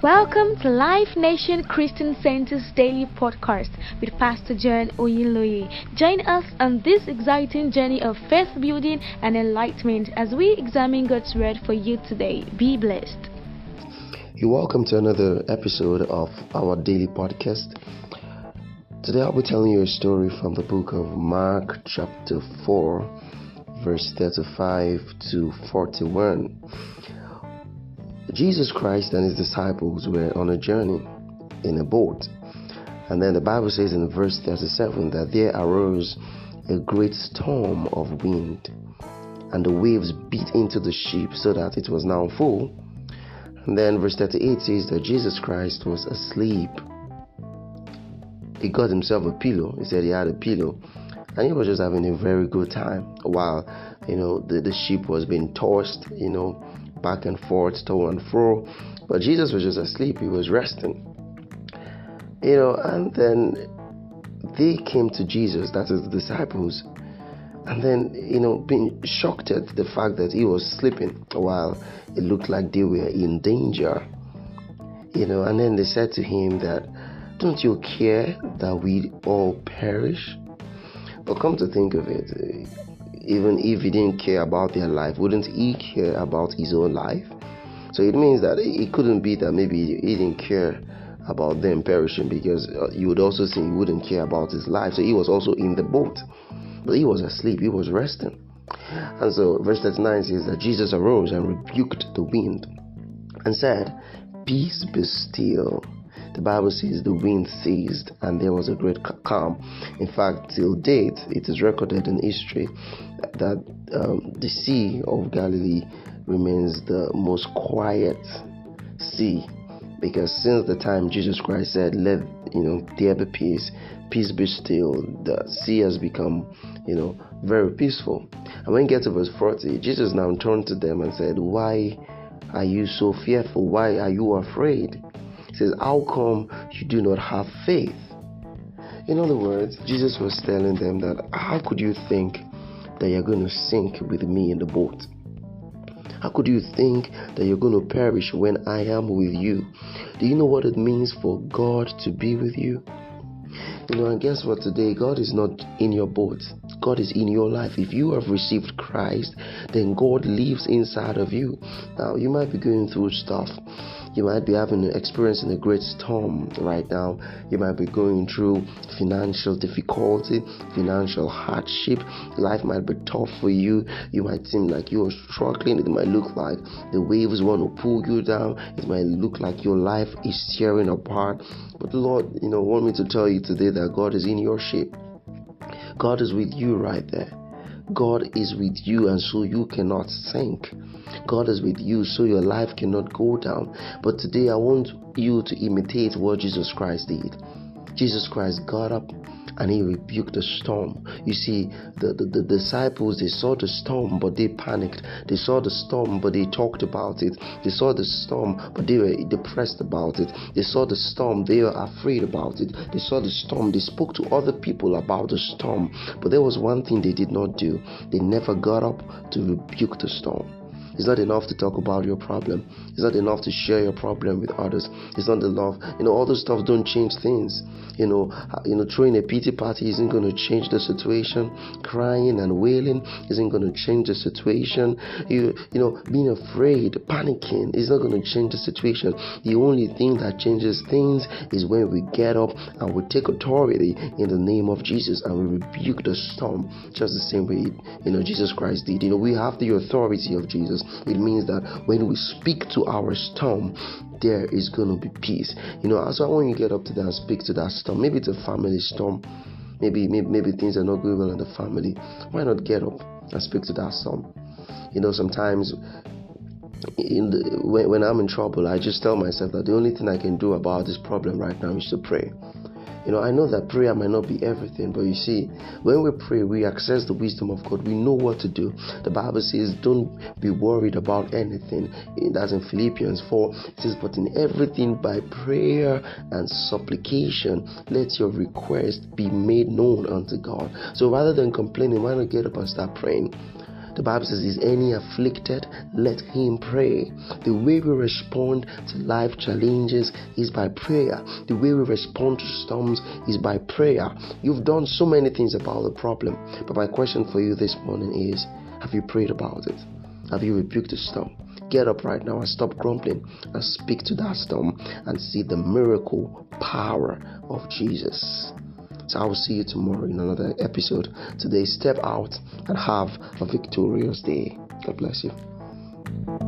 Welcome to Life Nation Christian Center's daily podcast with Pastor John Oyinloye. Join us on this exciting journey of faith building and enlightenment as we examine God's word for you today. Be blessed. You're welcome to another episode of our daily podcast. Today I'll be telling you a story from the book of Mark, chapter 4, verse 35 to 41. Jesus Christ and his disciples were on a journey in a boat. And then the Bible says in verse 37 that there arose a great storm of wind, and the waves beat into the ship so that it was now full. And then verse 38 says that Jesus Christ was asleep. He got himself a pillow. He said he had a pillow. And he was just having a very good time while, you know, the, the ship was being tossed, you know, back and forth, to and fro. But Jesus was just asleep, he was resting. You know, and then they came to Jesus, that is the disciples, and then, you know, being shocked at the fact that he was sleeping while it looked like they were in danger. You know, and then they said to him that, Don't you care that we all perish? But come to think of it, even if he didn't care about their life, wouldn't he care about his own life? So it means that it couldn't be that maybe he didn't care about them perishing because uh, you would also say he wouldn't care about his life. So he was also in the boat, but he was asleep, he was resting. And so verse 39 says that Jesus arose and rebuked the wind and said, Peace be still. The Bible says the wind ceased and there was a great calm. In fact, till date, it is recorded in history that um, the Sea of Galilee remains the most quiet sea because since the time Jesus Christ said, "Let you know there be peace, peace be still," the sea has become, you know, very peaceful. And when you get to verse 40, Jesus now turned to them and said, "Why are you so fearful? Why are you afraid?" Says, "How come you do not have faith?" In other words, Jesus was telling them that how could you think that you're going to sink with me in the boat? How could you think that you're going to perish when I am with you? Do you know what it means for God to be with you? You know, and guess what? Today, God is not in your boat. God is in your life. If you have received Christ, then God lives inside of you. Now, you might be going through stuff. You might be having an experience in a great storm right now. You might be going through financial difficulty, financial hardship. Life might be tough for you. You might seem like you're struggling. It might look like the waves want to pull you down. It might look like your life is tearing apart. But Lord, you know, want me to tell you today that God is in your ship. God is with you right there. God is with you, and so you cannot sink. God is with you, so your life cannot go down. But today, I want you to imitate what Jesus Christ did. Jesus Christ got up and he rebuked the storm. You see, the, the, the, disciples they saw the storm, but they panicked. They saw the storm, but they talked about it. They saw the storm, but they were depressed about it. They saw the storm, they were afraid about it. They saw the storm, they spoke to other people about the storm. But there was one thing they did not do they never got up to rebuke the storm. It's not enough to talk about your problem. It's not enough to share your problem with others. It's not enough. You know, all those stuff don't change things. You know, you know, throwing a pity party isn't going to change the situation. Crying and wailing isn't going to change the situation. You, you know, being afraid, panicking is not going to change the situation. The only thing that changes things is when we get up and we take authority in the name of Jesus and we rebuke the storm, just the same way you know Jesus Christ did. You know, we have the authority of Jesus. It means that when we speak to our storm, there is going to be peace. You know, so I want you get up to that and speak to that storm. Maybe it's a family storm. Maybe, maybe, maybe things are not going well in the family. Why not get up and speak to that storm? You know, sometimes the, when, when I'm in trouble, I just tell myself that the only thing I can do about this problem right now is to pray. You know, I know that prayer might not be everything, but you see, when we pray, we access the wisdom of God. We know what to do. The Bible says, Don't be worried about anything. That's in Philippians 4. It says, But in everything by prayer and supplication, let your request be made known unto God. So rather than complaining, why not get up and start praying? The Bible says, Is any afflicted? Let him pray. The way we respond to life challenges is by prayer. The way we respond to storms is by prayer. You've done so many things about the problem, but my question for you this morning is Have you prayed about it? Have you rebuked the storm? Get up right now and stop grumbling and speak to that storm and see the miracle power of Jesus. So I will see you tomorrow in another episode. Today, step out and have a victorious day. God bless you.